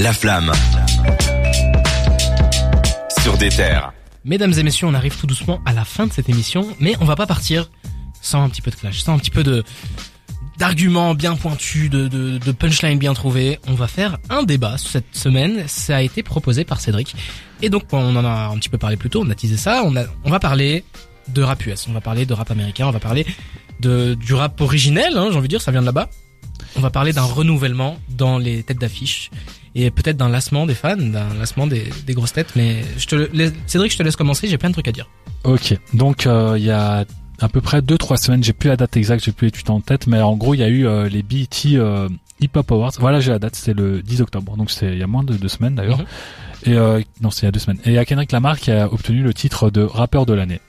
La flamme. Sur des terres. Mesdames et messieurs, on arrive tout doucement à la fin de cette émission, mais on va pas partir sans un petit peu de clash, sans un petit peu de d'arguments bien pointus, de, de, bien trouvées. On va faire un débat cette semaine. Ça a été proposé par Cédric. Et donc, on en a un petit peu parlé plus tôt, on a teasé ça. On va parler de rap US, on va parler de rap américain, on va parler de, du rap originel, hein, j'ai envie de dire, ça vient de là-bas. On va parler d'un renouvellement dans les têtes d'affiche et peut-être d'un lassement des fans, d'un lassement des, des grosses têtes. Mais je te, Cédric, je te laisse commencer. J'ai plein de trucs à dire. Ok, donc euh, il y a à peu près 2-3 semaines, j'ai plus la date exacte, j'ai plus l'étude en tête, mais en gros il y a eu euh, les BET euh, Hip Hop Awards. Voilà, j'ai la date, c'était le 10 octobre, donc c'est il y a moins de deux semaines d'ailleurs. Mhm. Et euh, non, c'est il y a deux semaines. Et il y a Kendrick Lamar qui a obtenu le titre de rappeur de l'année.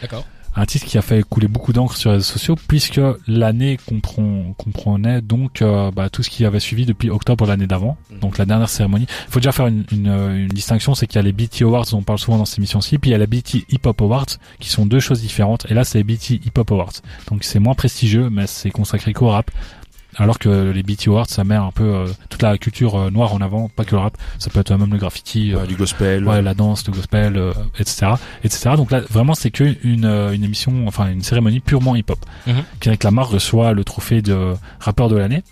D'accord. Un titre qui a fait couler beaucoup d'encre sur les réseaux sociaux puisque l'année comprend, comprenait donc euh, bah, tout ce qui avait suivi depuis octobre l'année d'avant, donc la dernière cérémonie. Il faut déjà faire une, une, une distinction, c'est qu'il y a les BT Awards, on parle souvent dans cette émission-ci, puis il y a les BT Hip Hop Awards qui sont deux choses différentes. Et là, c'est les BT Hip Hop Awards, donc c'est moins prestigieux, mais c'est consacré qu'au rap. Alors que les BT Awards, ça met un peu euh, toute la culture euh, noire en avant, pas que le rap. Ça peut être même le graffiti, euh, Ouais, du gospel. ouais, la danse, le gospel, euh, etc., etc. Donc là, vraiment, c'est que une, une émission, enfin une cérémonie purement hip-hop. Mhm. Kendrick Lamar reçoit le trophée de rappeur de l'année.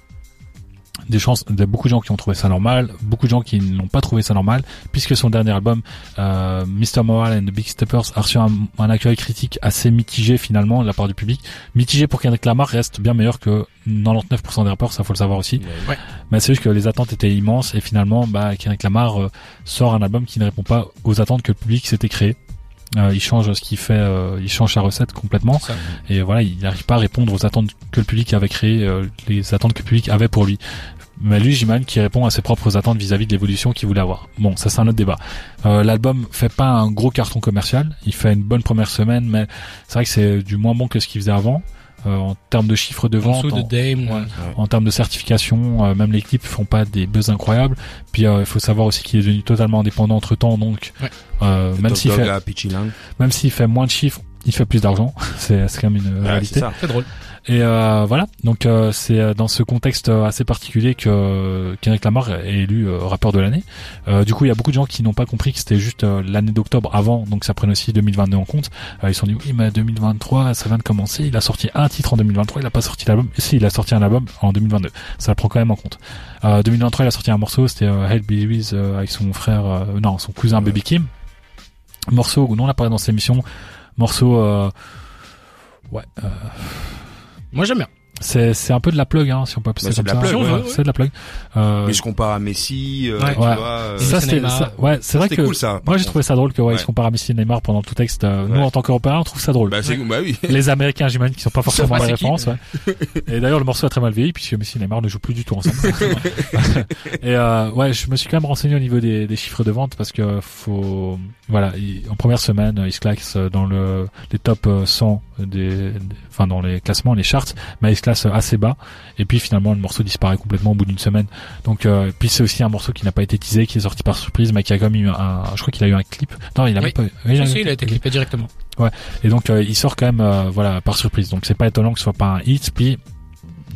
Des chances, de beaucoup de gens qui ont trouvé ça normal, beaucoup de gens qui n'ont pas trouvé ça normal, puisque son dernier album, euh, Mr. Moral and the Big Steppers, a reçu un, un accueil critique assez mitigé finalement de la part du public. Mitigé pour Kendrick Lamar reste bien meilleur que 99% des rappeurs, ça faut le savoir aussi. Ouais. Mais c'est juste que les attentes étaient immenses et finalement, bah, Kendrick Lamar euh, sort un album qui ne répond pas aux attentes que le public s'était créé. Euh, il change ce qu'il fait, euh, il change sa recette complètement Ça. et voilà, il n'arrive pas à répondre aux attentes que le public avait créées, euh, les attentes que le public avait pour lui. Mais lui, j'imagine qu'il répond à ses propres attentes vis-à-vis de l'évolution qu'il voulait avoir. Bon, ça c'est un autre débat. Euh, L'album fait pas un gros carton commercial, il fait une bonne première semaine, mais c'est vrai que c'est du moins bon que ce qu'il faisait avant. Euh, en termes de chiffres de En vente, de en- Dame. Ouais. en termes de certification, euh, même les clips font pas des buzz incroyables. Puis euh, il faut savoir aussi qu'il est devenu totalement indépendant entre temps, donc Ouais. euh, même s'il fait même s'il fait moins de chiffres, il fait plus d'argent. c'est c'est quand même une Ouais, réalité. c'est drôle. Et euh, voilà, donc euh, c'est euh, dans ce contexte euh, assez particulier que euh, Kendrick Lamar est élu euh, rappeur de l'année. Euh, du coup, il y a beaucoup de gens qui n'ont pas compris que c'était juste euh, l'année d'octobre avant, donc ça prenne aussi 2022 en compte. Euh, ils se sont dit oui, mais 2023, ça vient de commencer. Il a sorti un titre en 2023, il a pas sorti l'album. Et si, il a sorti un album en 2022. Ça le prend quand même en compte. Euh, 2023, il a sorti un morceau, c'était euh, Help Be With euh, avec son frère, euh, non, son cousin Baby Kim. Morceau, où on l'a parlé dans cette émission. Morceau, euh, ouais. Euh, Moi j'aime bien. C'est c'est un peu de la plug hein si on peut appeler Bah, ça comme de la ça. Ouais, ouais, c'est de la plug euh, Mais je compare à Messi, euh, Ouais. tu Ouais. vois. euh, ça c'était ouais c'est vrai que cool ça. moi j'ai trouvé ça drôle que ouais, ils Ouais. se comparent à Messi et Neymar pendant tout texte euh, nous Ouais. en tant qu'Européens on trouve ça drôle Bah, bah oui. les Américains j'imagine qui sont pas forcément références ouais. et d'ailleurs le morceau a très mal vieilli puisque Messi et Neymar ne jouent plus du tout ensemble et euh, ouais je me suis quand même renseigné au niveau des, des chiffres de vente parce que faut voilà il- en première semaine il se classe dans le les top euh, 100 des, des- enfin dans les classements les charts mais il se classe assez bas. Et puis finalement le morceau disparaît complètement au bout d'une semaine. Donc euh, puis c'est aussi un morceau qui n'a pas été teasé qui est sorti par surprise mais qui a quand même eu un je crois qu'il a eu un clip. Non il a Oui. même pas oui, Si, si, il a été clippé directement. et donc euh, il sort quand même euh, voilà par surprise. Donc c'est pas étonnant que ce soit pas un hit puis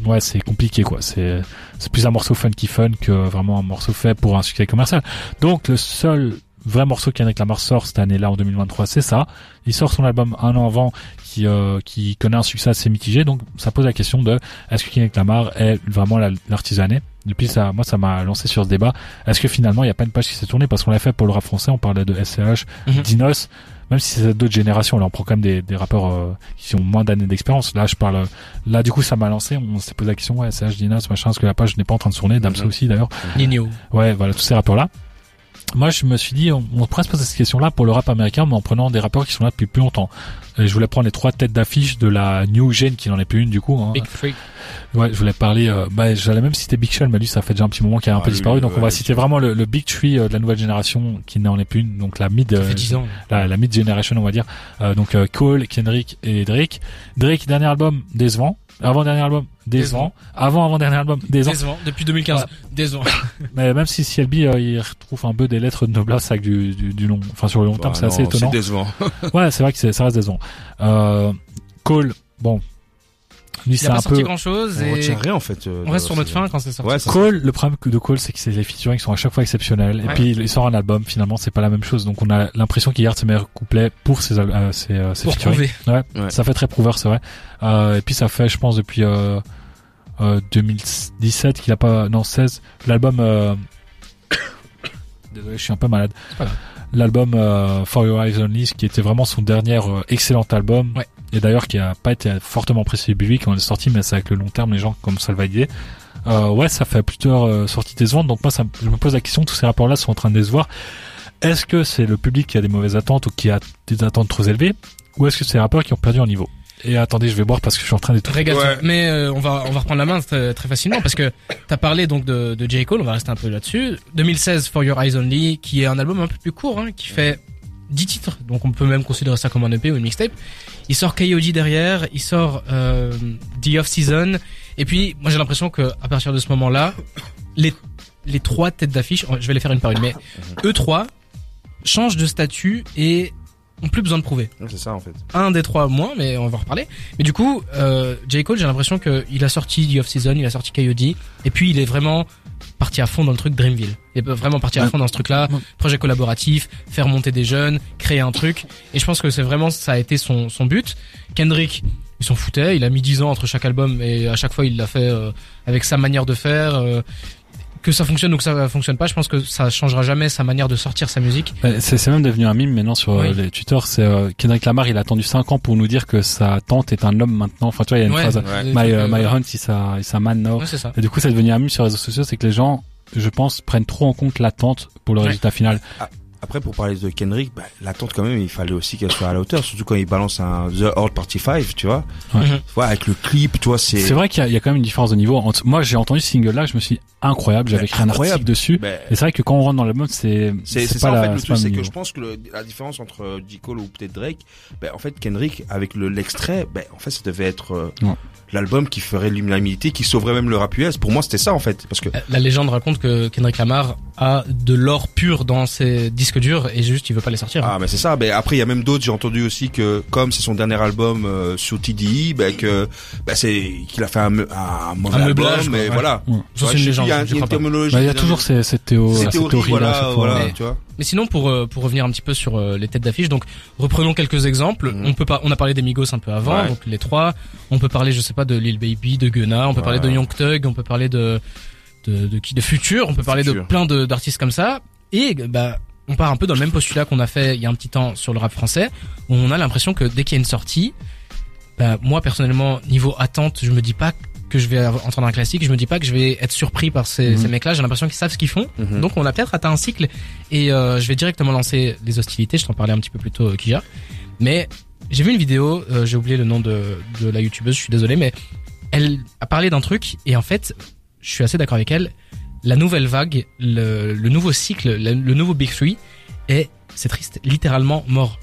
ouais c'est compliqué quoi. C'est c'est plus un morceau funky fun que vraiment un morceau fait pour un succès commercial. Donc le seul vrai morceau qu'Henrik Lamar sort cette année-là en 2023 c'est ça. Il sort son album un an avant qui euh, qui connaît un succès assez mitigé. Donc ça pose la question de est-ce que Kendrick Lamar est vraiment la- l'artiste de l'année depuis ça moi ça m'a lancé sur ce débat. Est-ce que finalement il y a pas une page qui s'est tournée? Parce qu'on l'a fait pour le rap français on parlait de SCH Mhm. Dinos. Même si c'est d'autres générations là on prend quand même des, des rappeurs euh, qui ont moins d'années d'expérience. Là je parle là du coup ça m'a lancé. On s'est posé la question ouais SCH Dinos machin est-ce que la page n'est pas en train de tourner Damso Mhm. aussi d'ailleurs. Nino. Ouais, voilà, tous ces rappeurs-là. Moi, je me suis dit, on, on pourrait se poser cette question-là pour le rap américain, mais en prenant des rappeurs qui sont là depuis plus longtemps. Et je voulais prendre les trois têtes d'affiche de la New Gen, qui n'en est plus une du coup. Hein. Big Freak. Ouais, je voulais parler. Euh, bah, j'allais même citer Big Sean, mais lui, ça fait déjà un petit moment qu'il a un Ah, peu lui, disparu. Donc, on va citer vraiment le, le Big Tree euh, de la nouvelle génération, qui n'en est plus une. Donc, la mid, euh, fait 10 ans. la, la mid generation, on va dire. Euh, donc, euh, Cole, Kendrick et Drake. Drake, dernier album décevant. Avant dernier album décevant. Avant avant dernier album décevant. Décevant. Depuis 2015. Décevant. Mais même si CLB euh, il retrouve un peu des lettres de noblesse avec du, du, du long, enfin sur le long terme, Bah c'est assez étonnant. C'est décevant. Ouais, c'est vrai que ça reste décevant. Euh, Cole, bon, Lui, Il a pas un sorti peu. grand chose On retient rien en fait. euh, on reste sur notre fin quand c'est sorti. Ouais, c'est Cole, le problème de Cole, c'est que c'est les featuring sont à chaque fois exceptionnels. Et puis il sort un album, finalement, c'est pas la même chose. Donc on a l'impression qu'il garde ses meilleurs couplets pour ses, euh, ses, euh, ses pour featuring. prouver. Ouais, Ouais. ça fait très prouveur, c'est vrai. Euh, et puis ça fait, je pense, depuis euh, euh, 2017 qu'il a pas, non 16, l'album. Euh... Désolé, je suis un peu malade. L'album euh, For Your Eyes Only, qui était vraiment son dernier euh, excellent album. Ouais. Et d'ailleurs qui a pas été fortement apprécié du public quand il est sorti, mais c'est avec le long terme les gens comme ça le valider. Euh, ouais, ça fait plusieurs euh, sorties décevantes. Donc moi, ça, je me pose la question, tous ces rapports-là sont en train de décevoir. Est-ce que c'est le public qui a des mauvaises attentes ou qui a des attentes trop élevées, ou est-ce que c'est les rappeurs qui ont perdu en niveau? Et attendez, je vais boire parce que je suis en train. Régale-toi. Ouais. Mais euh, on va on va reprendre la main très, très facilement parce que t'as parlé donc de, de J Cole, on va rester un peu là-dessus. 2016 For Your Eyes Only, qui est un album un peu plus court, hein, qui fait 10 titres, donc on peut même considérer ça comme un EP ou une mixtape. Il sort K.O.D. derrière, il sort euh, The Off Season, et puis moi j'ai l'impression que à partir de ce moment-là, les les trois têtes d'affiche, je vais les faire une par une, mais eux trois changent de statut et ont plus besoin de prouver C'est ça en fait. un des trois moins, mais on va en reparler. Mais du coup, euh, J. Cole, j'ai l'impression qu'il a sorti The Off-Season, il a sorti K.O.D. Et puis il est vraiment parti à fond dans le truc Dreamville. Il est vraiment parti à fond dans ce truc-là. Ouais. Projet collaboratif, faire monter des jeunes, créer un truc. Et je pense que c'est vraiment, ça a été son, son but. Kendrick, il s'en foutait. Il a mis 10 ans entre chaque album et à chaque fois il l'a fait euh, avec sa manière de faire. euh, que ça fonctionne ou que ça fonctionne pas, je pense que ça changera jamais sa manière de sortir sa musique. C'est c'est même devenu un mime maintenant sur euh, Oui. les Twitter. C'est euh, Kendrick Lamar, il a attendu 5 ans pour nous dire que sa tante est un homme maintenant. Enfin, tu vois, il y a une Ouais. phrase. Ouais. My, euh, euh, my voilà. hunt is a, is a man now. Ouais, c'est ça. Et du coup, c'est devenu un mime sur les réseaux sociaux, c'est que les gens, je pense, prennent trop en compte l'attente pour le Ouais. résultat final. Après, pour parler de Kendrick, bah, l'attente quand même, il fallait aussi qu'elle soit à la hauteur, surtout quand il balance un The Horde Party 5, tu vois. Ouais. Mhm. Ouais, avec le clip, tu vois, c'est. C'est vrai qu'il y, a- il y a quand même une différence de niveau. Entre, moi, j'ai entendu ce single-là, je me suis dit, incroyable, j'avais Mais écrit un incroyable. article dessus. Bah, Et c'est vrai que quand on rentre dans l'album, c'est C'est ça en la- fait le c'est truc, c'est le que je pense que le- la différence entre euh, J. Cole ou peut-être Drake, ben en fait Kendrick avec le l'extrait, ben en fait ça devait être euh, Ouais. l'album qui ferait l'unanimité, qui sauverait même le rap US. Pour moi c'était ça en fait, parce que La légende raconte que Kendrick Lamar a de l'or pur dans ses disques durs et juste il veut pas les sortir. ah mais c'est ça. Ben après il y a même d'autres, j'ai entendu aussi que comme c'est son dernier album euh, sur TDI, ben que ben c'est qu'il a fait un, un mauvais Un album, meublage, mais voilà. Ouais. Vois, c'est une légende, Il y a, je il y a une crois pas. terminologie. Bah, il y a toujours ces, cette théo, ces cette théories, théorie là. voilà, voilà, Mais- tu vois. Mais sinon pour euh, pour revenir un petit peu sur euh, les têtes d'affiche, donc reprenons quelques exemples. Mhm. On peut pas, on a parlé des Migos un peu avant, Ouais. donc les trois. On peut parler, je sais pas, de Lil Baby, de Gunna. On peut parler de Young Thug. On peut parler de de, de qui, de Future. On peut parler de plein de d'artistes comme ça. Et bah on part un peu dans le même postulat qu'on a fait il y a un petit temps sur le rap français, où on a l'impression que dès qu'il y a une sortie, bah, moi personnellement niveau attente, je me dis pas que je vais entendre un classique, je me dis pas que je vais être surpris par ces, Mhm. ces mecs-là. J'ai l'impression qu'ils savent ce qu'ils font. Mhm. Donc on a peut-être atteint un cycle et euh, je vais directement lancer les hostilités. Je t'en parlais un petit peu plus tôt, euh, Kija. Mais j'ai vu une vidéo, euh, j'ai oublié le nom de, de la youtubeuse, je suis désolé, mais elle a parlé d'un truc et en fait, je suis assez d'accord avec elle. La nouvelle vague, le, le nouveau cycle, le, le nouveau Big Three est, c'est triste, littéralement mort.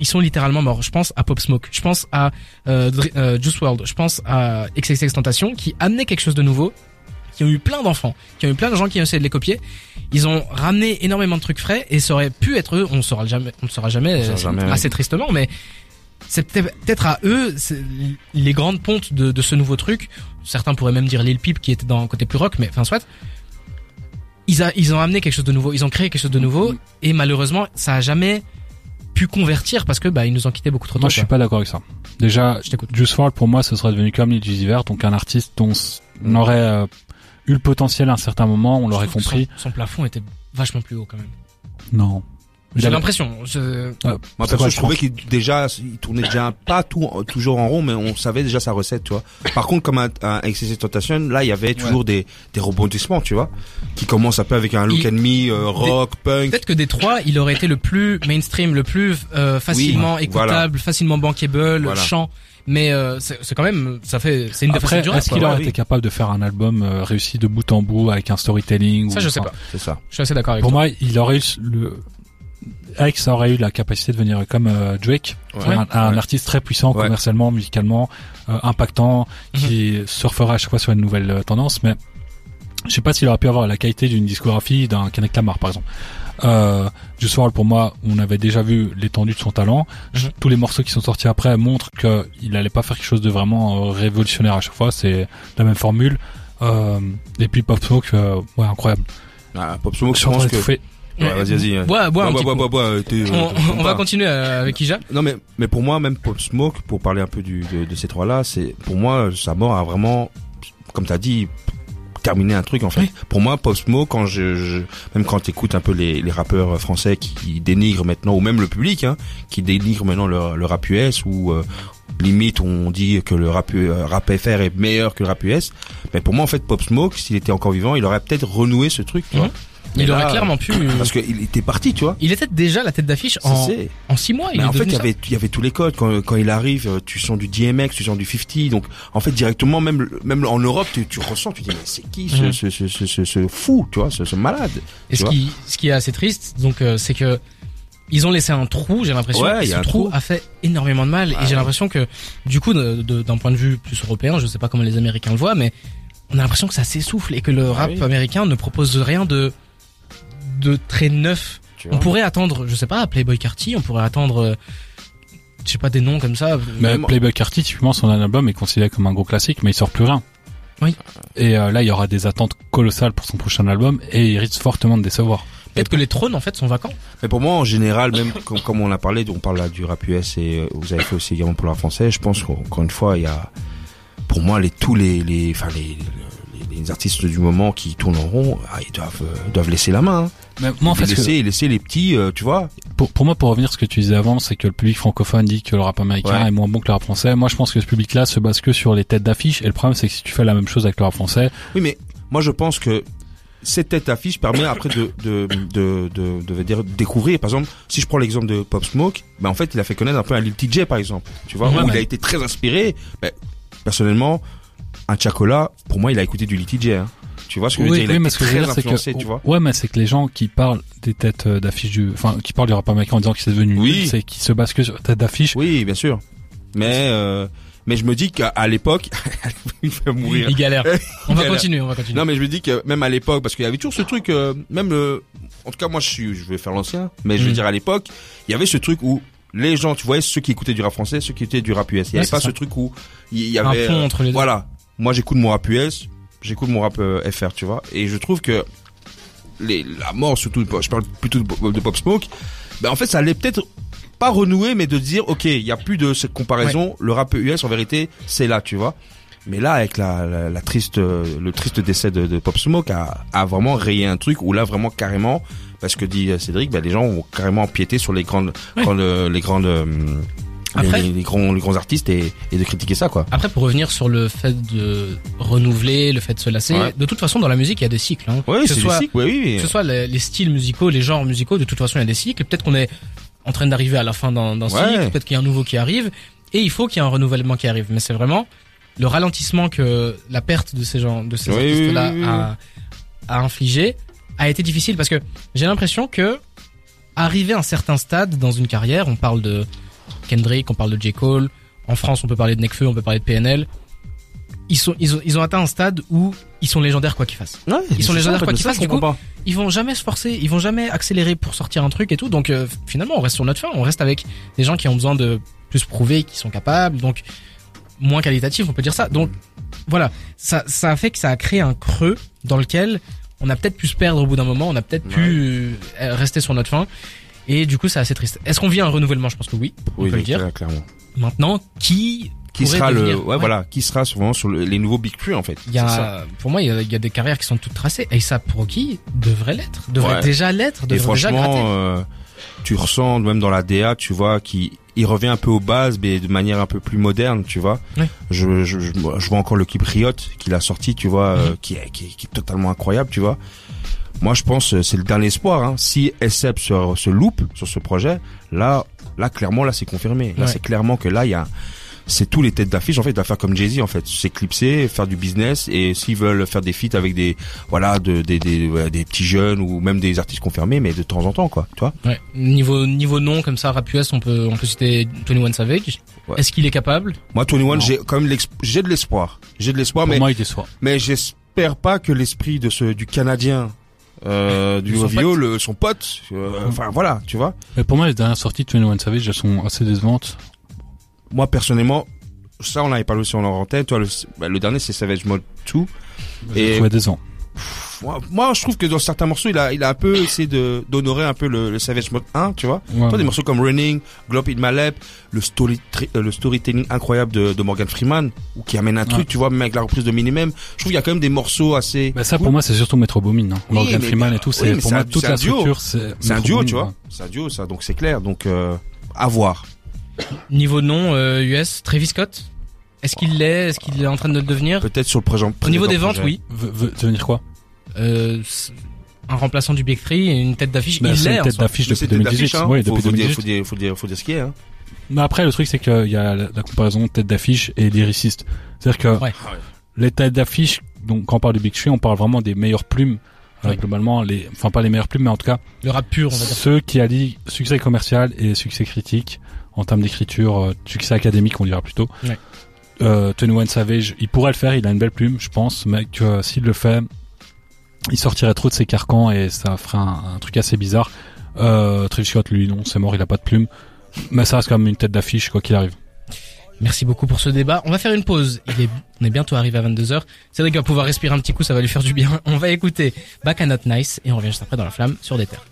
Ils sont littéralement morts. Je pense à Pop Smoke, je pense à euh, euh, Juice WRLD, je pense à XXX Tentation qui amenaient quelque chose de nouveau, qui ont eu plein d'enfants, qui ont eu plein de gens qui ont essayé de les copier. Ils ont ramené énormément de trucs frais et ça aurait pu être eux. On ne saura jamais, on ne saura jamais, saura euh, jamais, assez tristement, mais c'est peut-être à eux les grandes pontes de, de ce nouveau truc. Certains pourraient même dire Lil Peep qui était dans côté plus rock, mais enfin soit. Ils, a, ils ont amené quelque chose de nouveau, ils ont créé quelque chose de nouveau et malheureusement ça a jamais pu convertir parce que bah ils nous ont quitté beaucoup trop tôt. Moi, je suis pas d'accord avec ça. Déjà, Je. Juice WRLD pour moi, ce serait devenu comme Lil Uzi Vert, donc un artiste dont on aurait euh, eu le potentiel à un certain moment, on l'aurait compris. Son, son plafond était vachement plus haut quand même. Non. J'ai l'impression. Je... Euh, Moi, perso, je trouvais qu'il déjà, il tournait déjà pas tout, toujours en rond, mais on savait déjà sa recette, tu vois. Par contre, comme un, un XXX Tentation, là, il y avait toujours des, des rebondissements, tu vois, qui commencent un peu avec un look Il- and me, euh, rock, punk. Peut-être que des trois, il aurait été le plus mainstream, le plus euh, facilement Oui, écoutable, facilement bankable, Voilà. chant. Mais euh, c'est c'est quand même, ça fait, c'est une des Après, est-ce qu'il aurait été oui. capable de faire un album euh, réussi de bout en bout avec un storytelling Ça, ou- je sais enfin, pas. C'est ça. Je suis assez d'accord avec Pour toi. moi, il aurait eu le X aurait eu la capacité de venir comme euh, Drake, Ouais. un, un Ouais. artiste très puissant Ouais. commercialement, musicalement, euh, impactant, Mhm. qui surfera à chaque fois sur une nouvelle euh, tendance. Mais je sais pas s'il aurait pu avoir la qualité d'une discographie d'un Kendrick Lamar par exemple. Euh, Juice WRLD pour moi, on avait déjà vu l'étendue de son talent. Mhm. Tous les morceaux qui sont sortis après montrent qu'il allait pas faire quelque chose de vraiment euh, révolutionnaire à chaque fois. C'est la même formule. Euh, et puis Pop Smoke, ouais incroyable. Ah, Pop Smoke, Je pense que. d'étouffer. Ouais, vas-y, vas-y. hein. Bois, bois un Bois, bois, bois, bois, euh, On, va continuer euh, avec Ija. Non mais mais pour moi même Pop Smoke pour parler un peu du de, de ces trois là c'est pour moi sa mort a vraiment comme t'as dit terminé un truc en fait. Oui. Pour moi Pop Smoke quand je, je même quand t'écoutes un peu les, les rappeurs français qui dénigrent maintenant ou même le public hein, qui dénigrent maintenant le, le rap US ou euh, limite on dit que le rap, euh, rap FR est meilleur que le rap US. Mais pour moi en fait Pop Smoke s'il était encore vivant il aurait peut-être renoué ce truc. tu Mhm. vois. Il aurait clairement pu. parce qu'il était parti tu vois. Il était déjà la tête d'affiche en, en six mois. Il mais est en fait, il y avait, il y avait tous les codes. Quand, quand il arrive, euh, tu sens du DMX, tu sens du 50. Donc, en fait, directement, même, même en Europe, tu, tu ressens, tu dis, mais c'est qui ce, Mhm. ce, ce, ce, ce, ce fou, tu vois, ce, ce malade. Et ce qui, ce qui est assez triste, donc, euh, c'est que ils ont laissé un trou. J'ai l'impression. Ouais, ce trou, trou. a fait énormément de mal. Et j'ai ouais. l'impression que, du coup, d'un point de vue plus européen, je sais pas comment les Américains le voient, mais on a l'impression que ça s'essouffle et que le rap oui. américain ne propose rien de de très neuf. Tu On pourrait attendre, je sais pas, Playboy Carty, on pourrait attendre, euh, je sais pas des noms comme ça. Mais Même- Playboy Carty, typiquement, son album est considéré comme un gros classique, mais il sort plus rien. Oui. Et euh, là, il y aura des attentes colossales pour son prochain album, et il risque fortement de décevoir. Peut-être que les trônes en fait sont vacants. Mais pour moi, en général, même comme, comme on a parlé, on parle là du rap US et euh, vous avez fait aussi également pour le rap français. Je pense qu'encore une fois, il y a, pour moi, les tous les, les, enfin les, les, artistes du moment qui tournent en rond, ah, ils doivent, euh, doivent laisser la main. Hein. Mais moi, en fait, ce que- laisser, laisser les petits, euh, tu vois. pour, pour moi, pour revenir à ce que tu disais avant, c'est que le public francophone dit que le rap américain Ouais. est moins bon que le rap français. Moi, je pense que ce public-là se base que sur les têtes d'affiche, et le problème, c'est que si tu fais la même chose avec le rap français, Oui, mais moi je pense que cette tête affiche permet après de de de de, de, découvrir. Par exemple, si je prends l'exemple de Pop Smoke, ben en fait il a fait connaître un peu un Lil TJ par exemple. Tu vois, Ouais, où il a été très inspiré. Ben, personnellement, un Chacola, pour moi il a écouté du TJ. Hein. Tu vois ce que je veux dire? Il a mais été très dire, c'est influencé, que, tu vois. ouais, mais c'est que les gens qui parlent des têtes euh, d'affiche du, enfin, qui parlent du rap américain en disant que c'est devenu Oui. c'est qu'ils se basent que sur tête d'affiche. Oui, bien sûr. Mais euh, mais je me dis qu'à l'époque, il fait mourir. Il galère. On va galère. continuer, on va continuer. Non mais je me dis que même à l'époque parce qu'il y avait toujours ce truc euh, même euh, en tout cas moi je suis je vais faire l'ancien mais je veux Mm. dire à l'époque il y avait ce truc où les gens tu voyais ceux qui écoutaient du rap français ceux qui écoutaient du rap US il y Ouais, avait pas ça. ce truc où il y Un avait pont euh, entre les deux. voilà moi j'écoute mon rap US j'écoute mon rap euh, FR tu vois. Et je trouve que les la mort surtout je parle plutôt de, Pop- de Pop Smoke ben en fait ça allait peut-être pas renouer mais de dire ok il y a plus de cette comparaison le rap US en vérité c'est là tu vois. Mais là, avec la, la, la triste, le triste décès de, de Pop Smoke, a, a vraiment rayé un truc où là vraiment carrément, parce que dit euh, Cédric, ben, les gens ont carrément empiété sur les grandes, Ouais. grandes, euh, les grandes, Après- les, les grands, les grands artistes et, et de critiquer ça quoi. Après, pour revenir sur le fait de renouveler, le fait de se lasser, Ouais. de toute façon, dans la musique, il y a des cycles. Hein. Oui, que ce soit, cycles, oui, oui. que ce soit les, les styles musicaux, les genres musicaux, de toute façon, il y a des cycles. Peut-être qu'on est en train d'arriver à la fin d'un d'un Ouais. cycle, peut-être qu'il y a un nouveau qui arrive, et il faut qu'il y ait un renouvellement qui arrive. Mais c'est vraiment le ralentissement que la perte de ces gens, de ces oui, oui. a, a infligé a été difficile parce que j'ai l'impression que arriver à un certain stade dans une carrière, on parle de Kendrick, on parle de J. Cole, en France on peut parler de Nekfeu, on peut parler de PNL, ils sont, ils ont, ils ont atteint un stade où ils sont légendaires quoi qu'ils fassent. Ouais, Ils sont légendaires ça, quoi qu'ils fassent, du coup. pas. Ils vont jamais se forcer, ils vont jamais accélérer pour sortir un truc et tout. Donc euh, finalement, on reste sur notre fin. On reste avec des gens qui ont besoin de plus prouver qu'ils sont capables. Donc moins qualitatif, on peut dire ça. Donc voilà, ça, ça a fait que ça a créé un creux dans lequel on a peut-être pu se perdre au bout d'un moment. On a peut-être pu euh, rester sur notre fin. Et du coup, c'est assez triste. Est-ce qu'on vit un renouvellement? Je pense que oui. On Oui, peut le oui, dire. clair- clairement. Maintenant, qui Qui sera le, devenir- ouais, voilà, qui sera souvent sur le- les nouveaux Big Three en fait. Il y ça. a, pour moi, il y, a, il y a des carrières qui sont toutes tracées. ASAP Rocky devrait l'être, devrait Ouais. déjà l'être, Et devrait déjà gratter. franchement, euh, tu ressens même dans la DA, tu vois, qui il revient un peu aux bases, mais de manière un peu plus moderne, tu vois. Je, je, je, je vois encore le clip Riot qu'il a sorti, tu vois, euh, qui, est, qui, est, qui est totalement incroyable, tu vois. Moi, je pense euh, c'est le dernier espoir. Hein. Si SEP se, se loupe sur ce projet, là, là clairement, là c'est confirmé. Là, Ouais. c'est clairement que là, il y a c'est tous les têtes d'affiche en fait, il va faire comme Jay-Z en fait, s'éclipser, faire du business et s'ils veulent faire des feats avec des voilà de, des des voilà, des petits jeunes ou même des artistes confirmés mais de temps en temps quoi, tu vois. Ouais. Niveau niveau nom comme ça, rap US, on peut on peut citer 21 Savage. Ouais. Est-ce qu'il est capable? Moi 21 Non. j'ai quand même l'ex- j'ai de l'espoir. J'ai de l'espoir mais moi, il déçoit. mais j'es- j'espère pas que l'esprit de ce du Canadien euh, du Son OVO, le, son pote, euh, enfin voilà, tu vois. Mais pour moi, les dernières sorties de 21 Savage, elles sont assez décevantes. Moi personnellement, ça on avait parlé aussi en antenne, toi le, bah, le dernier c'est Savage Mode 2. J'ai Et- trouvé Moi, moi, je trouve que dans certains morceaux, il a, il a un peu essayé de d'honorer un peu le, le Savage Mode 1, tu vois. Ouais, Toi, des morceaux comme Running, Glop in My Lap, le story, euh, le storytelling incroyable de, de Morgan Freeman, ou qui amène un truc, Ouais. tu vois, même avec la reprise de Minimum. Je trouve qu'il y a quand même des morceaux assez. Bah ça pour moi c'est surtout Metro Boomin. Hein. Oui, Morgan Freeman et tout, oui, c'est mais pour moi un- toute la structure c'est C'est un duo, Boomin, tu vois. ouais. C'est un duo, ça, donc c'est clair. Donc, euh, à voir. Niveau nom euh, US, Travis Scott? Est-ce qu'il l'est? Est-ce qu'il est en train de le devenir? Peut-être sur le présent. Au niveau des ventes, projet. oui. Devenir quoi? Euh, un remplaçant du Big Three et une tête d'affiche. Il C'est l'est. une tête d'affiche Mais depuis c'était de 2018. l'affiche, hein. Ouais, faut, depuis dire, 2018. faut dire, faut dire, faut dire ce qui est, hein. Mais après, le truc, c'est qu'il y a la, comparaison tête d'affiche et lyriciste. C'est-à-dire que Ouais. les têtes d'affiche, donc quand on parle du Big Tree, on parle vraiment des meilleures plumes. euh, Oui. globalement, les, enfin pas les meilleures plumes, mais en tout cas, Le rap pur, on va dire. ceux qui allient succès commercial et succès critique en termes d'écriture, euh, succès académique, on dira plutôt. Ouais. Euh, 21 Savage, il pourrait le faire, il a une belle plume, je pense, mais que s'il le fait, il sortirait trop de ses carcans et ça ferait un, truc assez bizarre. Euh, lui, non, c'est mort, il a pas de plume. Mais ça reste quand même une tête d'affiche, quoi qu'il arrive. Merci beaucoup pour ce débat. On va faire une pause. Il est, on est bientôt arrivé à 22h. Cédric va pouvoir respirer un petit coup, ça va lui faire du bien. On va écouter Back and Not Nice et on revient juste après dans la flamme sur des terres.